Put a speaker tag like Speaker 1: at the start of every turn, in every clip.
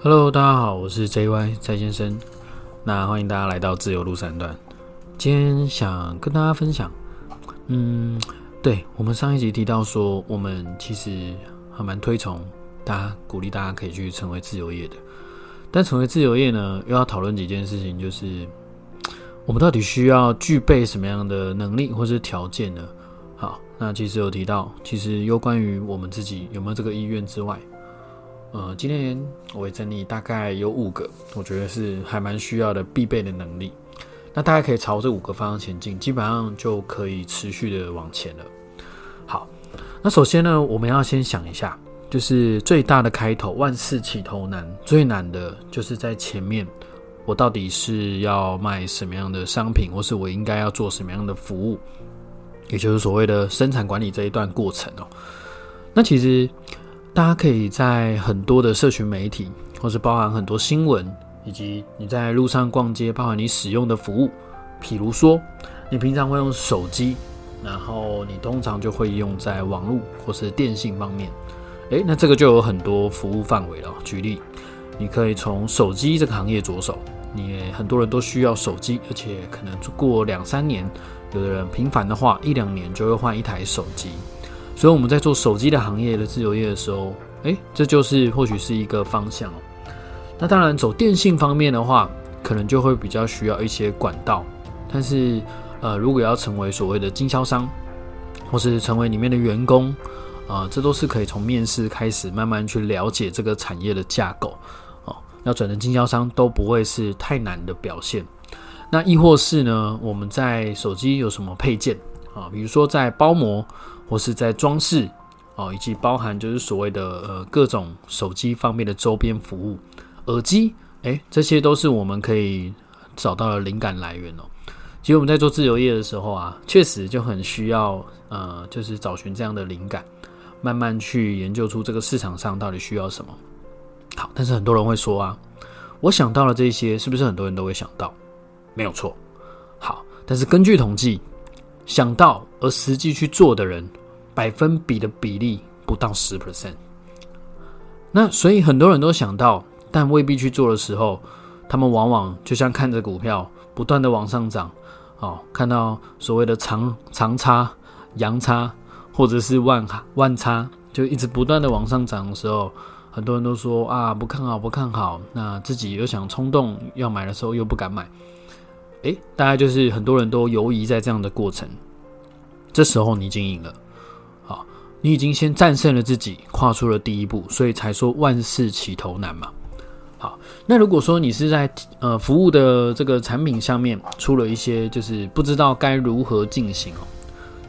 Speaker 1: Hello，大家好，我是 JY 蔡先生。那欢迎大家来到自由路三段。今天想跟大家分享，嗯，对我们上一集提到说，我们其实还蛮推崇大家鼓励大家可以去成为自由业的。但成为自由业呢，又要讨论几件事情，就是我们到底需要具备什么样的能力或是条件呢？好，那其实有提到，其实有关于我们自己有没有这个意愿之外。呃，今天我会整理大概有五个，我觉得是还蛮需要的必备的能力。那大家可以朝这五个方向前进，基本上就可以持续的往前了。好，那首先呢，我们要先想一下，就是最大的开头，万事起头难，最难的就是在前面，我到底是要卖什么样的商品，或是我应该要做什么样的服务，也就是所谓的生产管理这一段过程哦。那其实。大家可以在很多的社群媒体，或是包含很多新闻，以及你在路上逛街，包含你使用的服务，譬如说，你平常会用手机，然后你通常就会用在网络或是电信方面。诶，那这个就有很多服务范围了。举例，你可以从手机这个行业着手，你很多人都需要手机，而且可能过两三年，有的人频繁的话，一两年就会换一台手机。所以我们在做手机的行业的自由业的时候，诶，这就是或许是一个方向哦。那当然走电信方面的话，可能就会比较需要一些管道。但是，呃，如果要成为所谓的经销商，或是成为里面的员工，啊，这都是可以从面试开始慢慢去了解这个产业的架构哦。要转成经销商都不会是太难的表现。那亦或是呢，我们在手机有什么配件啊？比如说在包膜。或是在装饰哦，以及包含就是所谓的呃各种手机方面的周边服务，耳机，诶，这些都是我们可以找到的灵感来源哦。其实我们在做自由业的时候啊，确实就很需要呃，就是找寻这样的灵感，慢慢去研究出这个市场上到底需要什么。好，但是很多人会说啊，我想到了这些，是不是很多人都会想到？没有错。好，但是根据统计。想到而实际去做的人，百分比的比例不到十 percent。那所以很多人都想到，但未必去做的时候，他们往往就像看着股票不断的往上涨，哦，看到所谓的长长差、阳差或者是万万差，就一直不断的往上涨的时候，很多人都说啊不看好不看好，那自己又想冲动要买的时候又不敢买。诶，大概就是很多人都犹疑在这样的过程，这时候你已经赢了，好，你已经先战胜了自己，跨出了第一步，所以才说万事起头难嘛。好，那如果说你是在呃服务的这个产品上面出了一些，就是不知道该如何进行哦，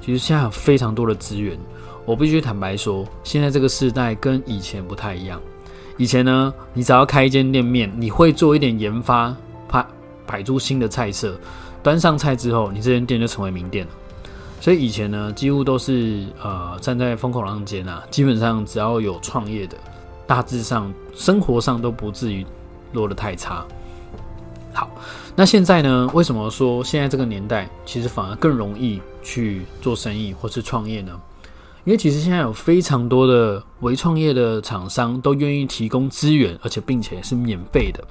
Speaker 1: 其实现在有非常多的资源，我必须坦白说，现在这个时代跟以前不太一样。以前呢，你只要开一间店面，你会做一点研发，摆出新的菜色，端上菜之后，你这间店就成为名店了。所以以前呢，几乎都是呃站在风口浪尖啊，基本上只要有创业的，大致上生活上都不至于落得太差。好，那现在呢，为什么说现在这个年代其实反而更容易去做生意或是创业呢？因为其实现在有非常多的微创业的厂商都愿意提供资源，而且并且是免费的。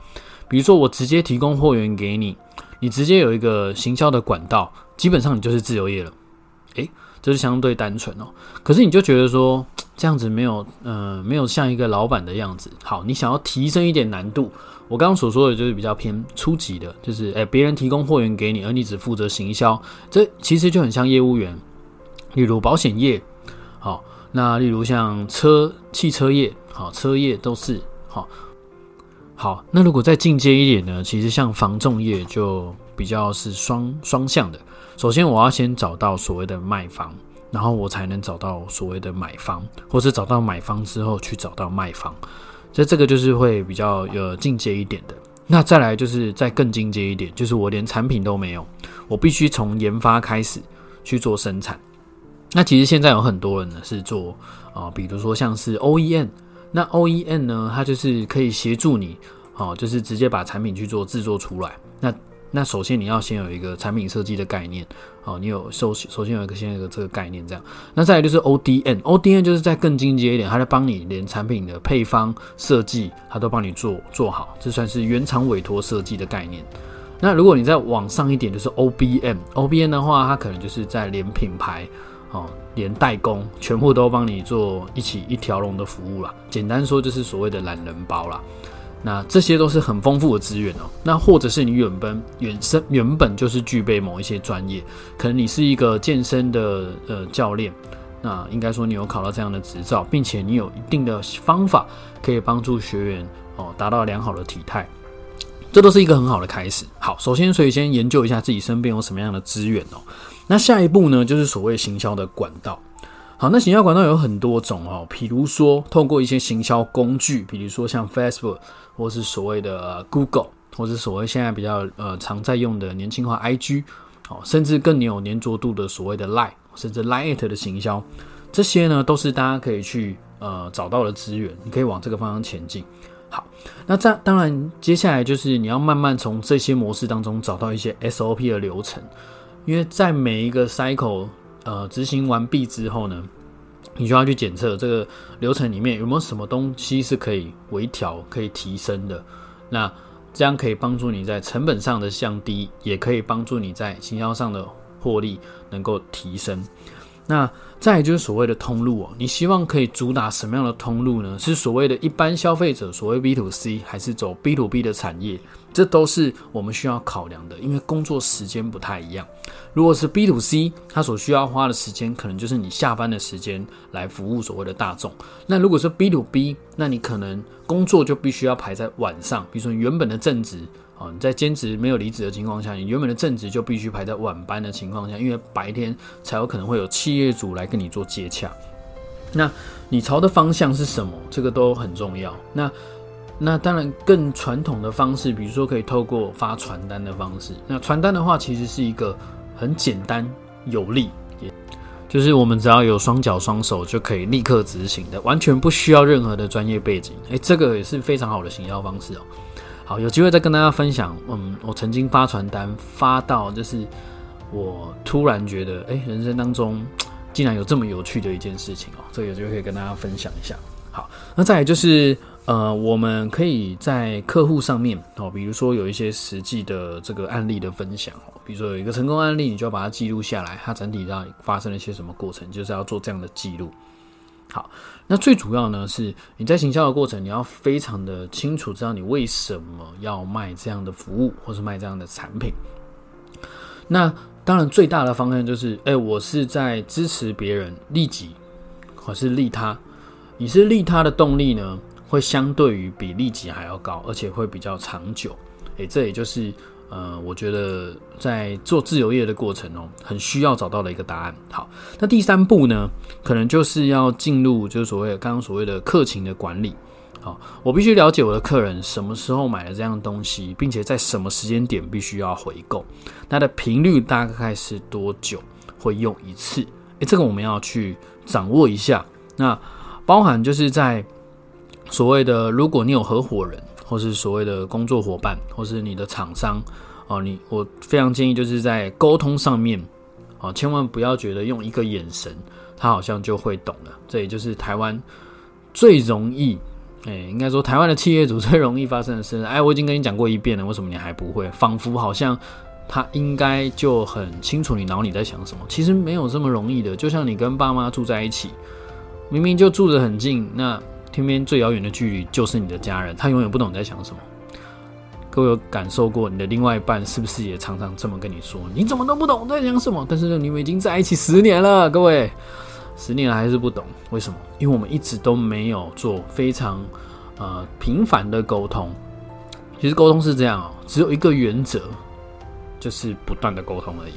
Speaker 1: 比如说，我直接提供货源给你，你直接有一个行销的管道，基本上你就是自由业了。诶，这是相对单纯哦。可是你就觉得说，这样子没有，嗯，没有像一个老板的样子。好，你想要提升一点难度，我刚刚所说的就是比较偏初级的，就是诶，别人提供货源给你，而你只负责行销，这其实就很像业务员。例如保险业，好，那例如像车、汽车业，好，车业都是好。好，那如果再进阶一点呢？其实像房仲业就比较是双双向的。首先，我要先找到所谓的卖方，然后我才能找到所谓的买方，或是找到买方之后去找到卖方。所以这个就是会比较呃进阶一点的。那再来就是再更进阶一点，就是我连产品都没有，我必须从研发开始去做生产。那其实现在有很多人呢是做啊，比如说像是 OEM。那 OEM 呢？它就是可以协助你，哦，就是直接把产品去做制作出来。那那首先你要先有一个产品设计的概念，哦，你有首首先有一个先有一个这个概念这样。那再来就是 ODN，ODN 就是在更进阶一点，它在帮你连产品的配方设计，它都帮你做做好，这算是原厂委托设计的概念。那如果你再往上一点，就是 OBM，OBM 的话，它可能就是在连品牌。哦，连代工全部都帮你做一起一条龙的服务啦。简单说就是所谓的懒人包啦。那这些都是很丰富的资源哦。那或者是你原本原生原本就是具备某一些专业，可能你是一个健身的呃教练，那应该说你有考到这样的执照，并且你有一定的方法可以帮助学员哦达到良好的体态，这都是一个很好的开始。好，首先所以先研究一下自己身边有什么样的资源哦。那下一步呢，就是所谓行销的管道。好，那行销管道有很多种哦，比如说透过一些行销工具，比如说像 Facebook，或是所谓的 Google，或是所谓现在比较呃常在用的年轻化 IG，哦，甚至更有粘着度的所谓的 Line，甚至 Line it 的行销，这些呢都是大家可以去呃找到的资源，你可以往这个方向前进。好，那这当然接下来就是你要慢慢从这些模式当中找到一些 SOP 的流程。因为在每一个 cycle 呃执行完毕之后呢，你就要去检测这个流程里面有没有什么东西是可以微调、可以提升的。那这样可以帮助你在成本上的降低，也可以帮助你在行销上的获利能够提升。那再就是所谓的通路哦，你希望可以主打什么样的通路呢？是所谓的一般消费者，所谓 B to C，还是走 B to B 的产业？这都是我们需要考量的，因为工作时间不太一样。如果是 B to C，它所需要花的时间可能就是你下班的时间来服务所谓的大众。那如果是 B to B，那你可能工作就必须要排在晚上。比如说原本的正职啊，你在兼职没有离职的情况下，你原本的正职就必须排在晚班的情况下，因为白天才有可能会有企业主来跟你做接洽。那你朝的方向是什么？这个都很重要。那那当然，更传统的方式，比如说可以透过发传单的方式。那传单的话，其实是一个很简单有力，也就是我们只要有双脚双手就可以立刻执行的，完全不需要任何的专业背景。诶，这个也是非常好的行销方式哦。好，有机会再跟大家分享。嗯，我曾经发传单发到，就是我突然觉得，诶，人生当中竟然有这么有趣的一件事情哦。这个有机会可以跟大家分享一下。好，那再来就是。呃，我们可以在客户上面哦，比如说有一些实际的这个案例的分享哦，比如说有一个成功案例，你就要把它记录下来，它整体上发生了一些什么过程，就是要做这样的记录。好，那最主要呢是你在行销的过程，你要非常的清楚知道你为什么要卖这样的服务，或是卖这样的产品。那当然最大的方向就是，哎，我是在支持别人利己，或是利他。你是利他的动力呢？会相对于比利己还要高，而且会比较长久。诶，这也就是呃，我觉得在做自由业的过程哦，很需要找到的一个答案。好，那第三步呢，可能就是要进入就是所谓刚刚所谓的客情的管理。好，我必须了解我的客人什么时候买了这样东西，并且在什么时间点必须要回购，它的频率大概是多久会用一次？诶，这个我们要去掌握一下。那包含就是在。所谓的，如果你有合伙人，或是所谓的工作伙伴，或是你的厂商，哦，你我非常建议就是在沟通上面，哦，千万不要觉得用一个眼神，他好像就会懂了。这也就是台湾最容易，哎，应该说台湾的企业主最容易发生的事。哎，我已经跟你讲过一遍了，为什么你还不会？仿佛好像他应该就很清楚你脑里在想什么。其实没有这么容易的。就像你跟爸妈住在一起，明明就住得很近，那。天边最遥远的距离就是你的家人，他永远不懂你在想什么。各位有感受过你的另外一半是不是也常常这么跟你说？你怎么都不懂在想什么？但是你们已经在一起十年了，各位，十年了还是不懂，为什么？因为我们一直都没有做非常呃频繁的沟通。其实沟通是这样哦，只有一个原则，就是不断的沟通而已，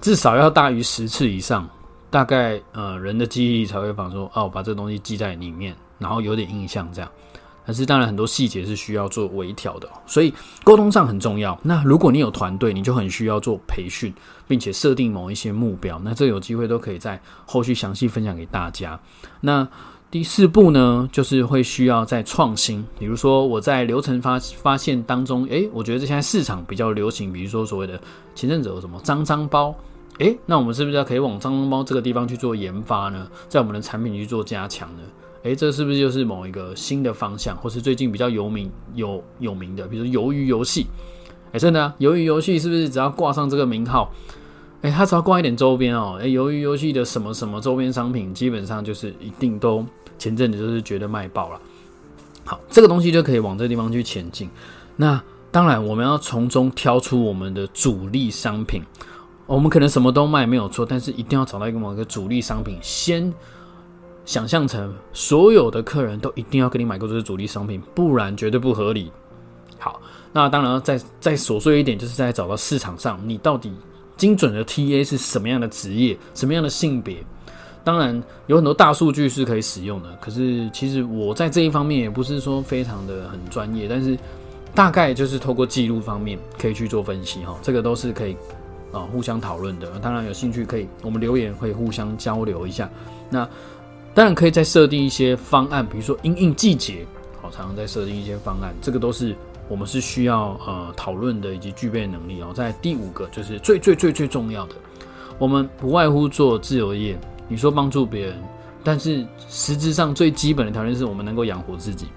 Speaker 1: 至少要大于十次以上，大概呃人的记忆力才会仿说哦，把这东西记在里面。然后有点印象这样，但是当然很多细节是需要做微调的，所以沟通上很重要。那如果你有团队，你就很需要做培训，并且设定某一些目标。那这有机会都可以在后续详细分享给大家。那第四步呢，就是会需要在创新，比如说我在流程发发现当中，诶，我觉得这现在市场比较流行，比如说所谓的前阵子有什么脏脏包，诶，那我们是不是要可以往脏脏包这个地方去做研发呢？在我们的产品去做加强呢？诶，这是不是就是某一个新的方向，或是最近比较有名有有名的，比如鱿鱼游戏，诶，真的啊，鱿鱼游戏是不是只要挂上这个名号？哎，它只要挂一点周边哦，哎，鱿鱼游戏的什么什么周边商品，基本上就是一定都前阵子就是觉得卖爆了。好，这个东西就可以往这个地方去前进。那当然，我们要从中挑出我们的主力商品。我们可能什么都卖没有错，但是一定要找到一个某个主力商品，先想象成所有的客人都一定要跟你买过这些主力商品，不然绝对不合理。好，那当然再再琐碎一点，就是在找到市场上你到底。精准的 TA 是什么样的职业，什么样的性别？当然有很多大数据是可以使用的。可是其实我在这一方面也不是说非常的很专业，但是大概就是透过记录方面可以去做分析哈。这个都是可以啊互相讨论的。当然有兴趣可以我们留言会互相交流一下。那当然可以再设定一些方案，比如说因应季节，好常常在设定一些方案，这个都是。我们是需要呃讨论的以及具备能力哦。在第五个就是最最最最重要的，我们不外乎做自由业。你说帮助别人，但是实质上最基本的条件是我们能够养活自己。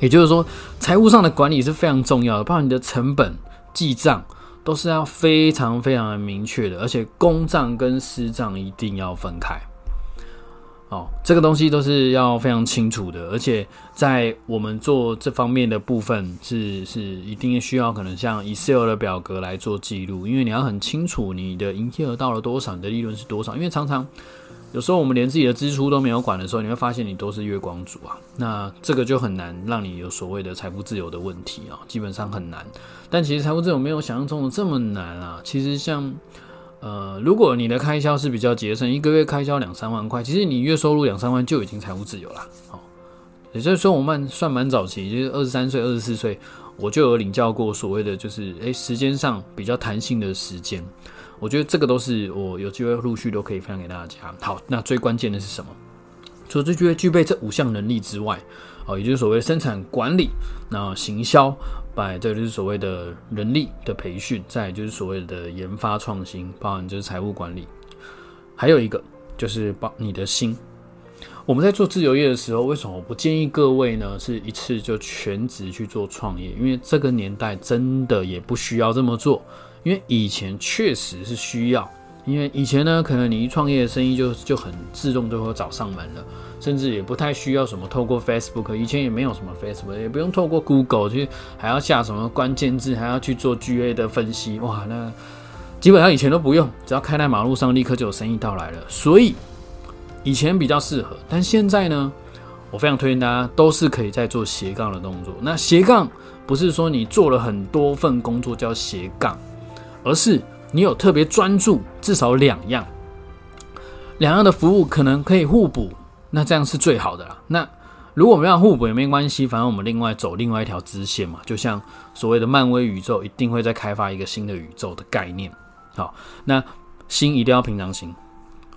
Speaker 1: 也就是说，财务上的管理是非常重要的，包括你的成本记账都是要非常非常的明确的，而且公账跟私账一定要分开。哦，这个东西都是要非常清楚的，而且在我们做这方面的部分是是一定需要可能像 Excel 的表格来做记录，因为你要很清楚你的营业额到了多少，你的利润是多少。因为常常有时候我们连自己的支出都没有管的时候，你会发现你都是月光族啊，那这个就很难让你有所谓的财富自由的问题啊，基本上很难。但其实财富自由没有想象中的这么难啊，其实像。呃，如果你的开销是比较节省，一个月开销两三万块，其实你月收入两三万就已经财务自由了。好，也就是说，我们算蛮早期，就是二十三岁、二十四岁，我就有领教过所谓的，就是诶时间上比较弹性的时间。我觉得这个都是我有机会陆续都可以分享给大家。好，那最关键的是什么？除了具备具备这五项能力之外，哦，也就是所谓生产管理，那行销。拜，这就是所谓的人力的培训，再就是所谓的研发创新，包含就是财务管理，还有一个就是帮你的心。我们在做自由业的时候，为什么我不建议各位呢？是一次就全职去做创业？因为这个年代真的也不需要这么做，因为以前确实是需要。因为以前呢，可能你一创业，生意就就很自动就会找上门了，甚至也不太需要什么透过 Facebook，以前也没有什么 Facebook，也不用透过 Google 去，还要下什么关键字，还要去做 GA 的分析，哇，那基本上以前都不用，只要开在马路上，立刻就有生意到来了。所以以前比较适合，但现在呢，我非常推荐大家都是可以在做斜杠的动作。那斜杠不是说你做了很多份工作叫斜杠，而是。你有特别专注，至少两样，两样的服务可能可以互补，那这样是最好的啦。那如果没有互补也没关系，反正我们另外走另外一条支线嘛。就像所谓的漫威宇宙，一定会再开发一个新的宇宙的概念。好，那心一定要平常心。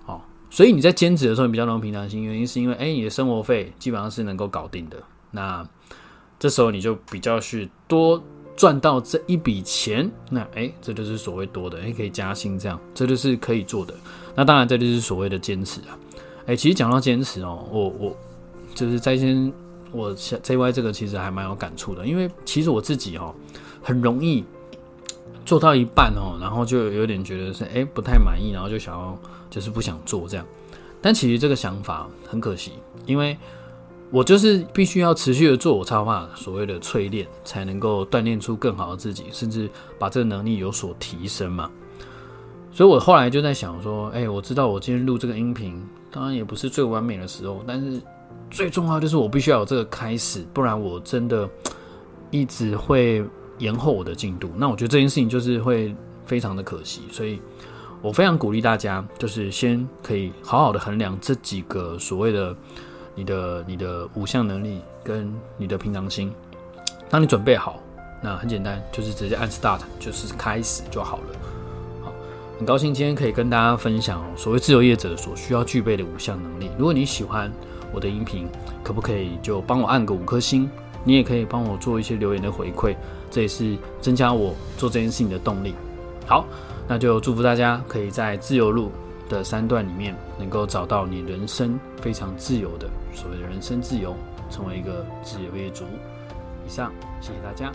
Speaker 1: 好，所以你在兼职的时候，你比较能平常心，原因是因为，哎，你的生活费基本上是能够搞定的。那这时候你就比较是多。赚到这一笔钱，那哎，这就是所谓多的，哎，可以加薪，这样这就是可以做的。那当然，这就是所谓的坚持啊。哎，其实讲到坚持哦，我我就是在先，我 JY 这个其实还蛮有感触的，因为其实我自己哦，很容易做到一半哦，然后就有点觉得是哎不太满意，然后就想要就是不想做这样。但其实这个想法很可惜，因为。我就是必须要持续的做我超话所谓的淬炼，才能够锻炼出更好的自己，甚至把这个能力有所提升嘛。所以我后来就在想说，哎，我知道我今天录这个音频，当然也不是最完美的时候，但是最重要就是我必须要有这个开始，不然我真的一直会延后我的进度。那我觉得这件事情就是会非常的可惜，所以我非常鼓励大家，就是先可以好好的衡量这几个所谓的。你的你的五项能力跟你的平常心，当你准备好，那很简单，就是直接按 start，就是开始就好了。好，很高兴今天可以跟大家分享，所谓自由业者所需要具备的五项能力。如果你喜欢我的音频，可不可以就帮我按个五颗星？你也可以帮我做一些留言的回馈，这也是增加我做这件事情的动力。好，那就祝福大家可以在自由路的三段里面，能够找到你人生非常自由的所谓的人生自由，成为一个自由业主。以上，谢谢大家。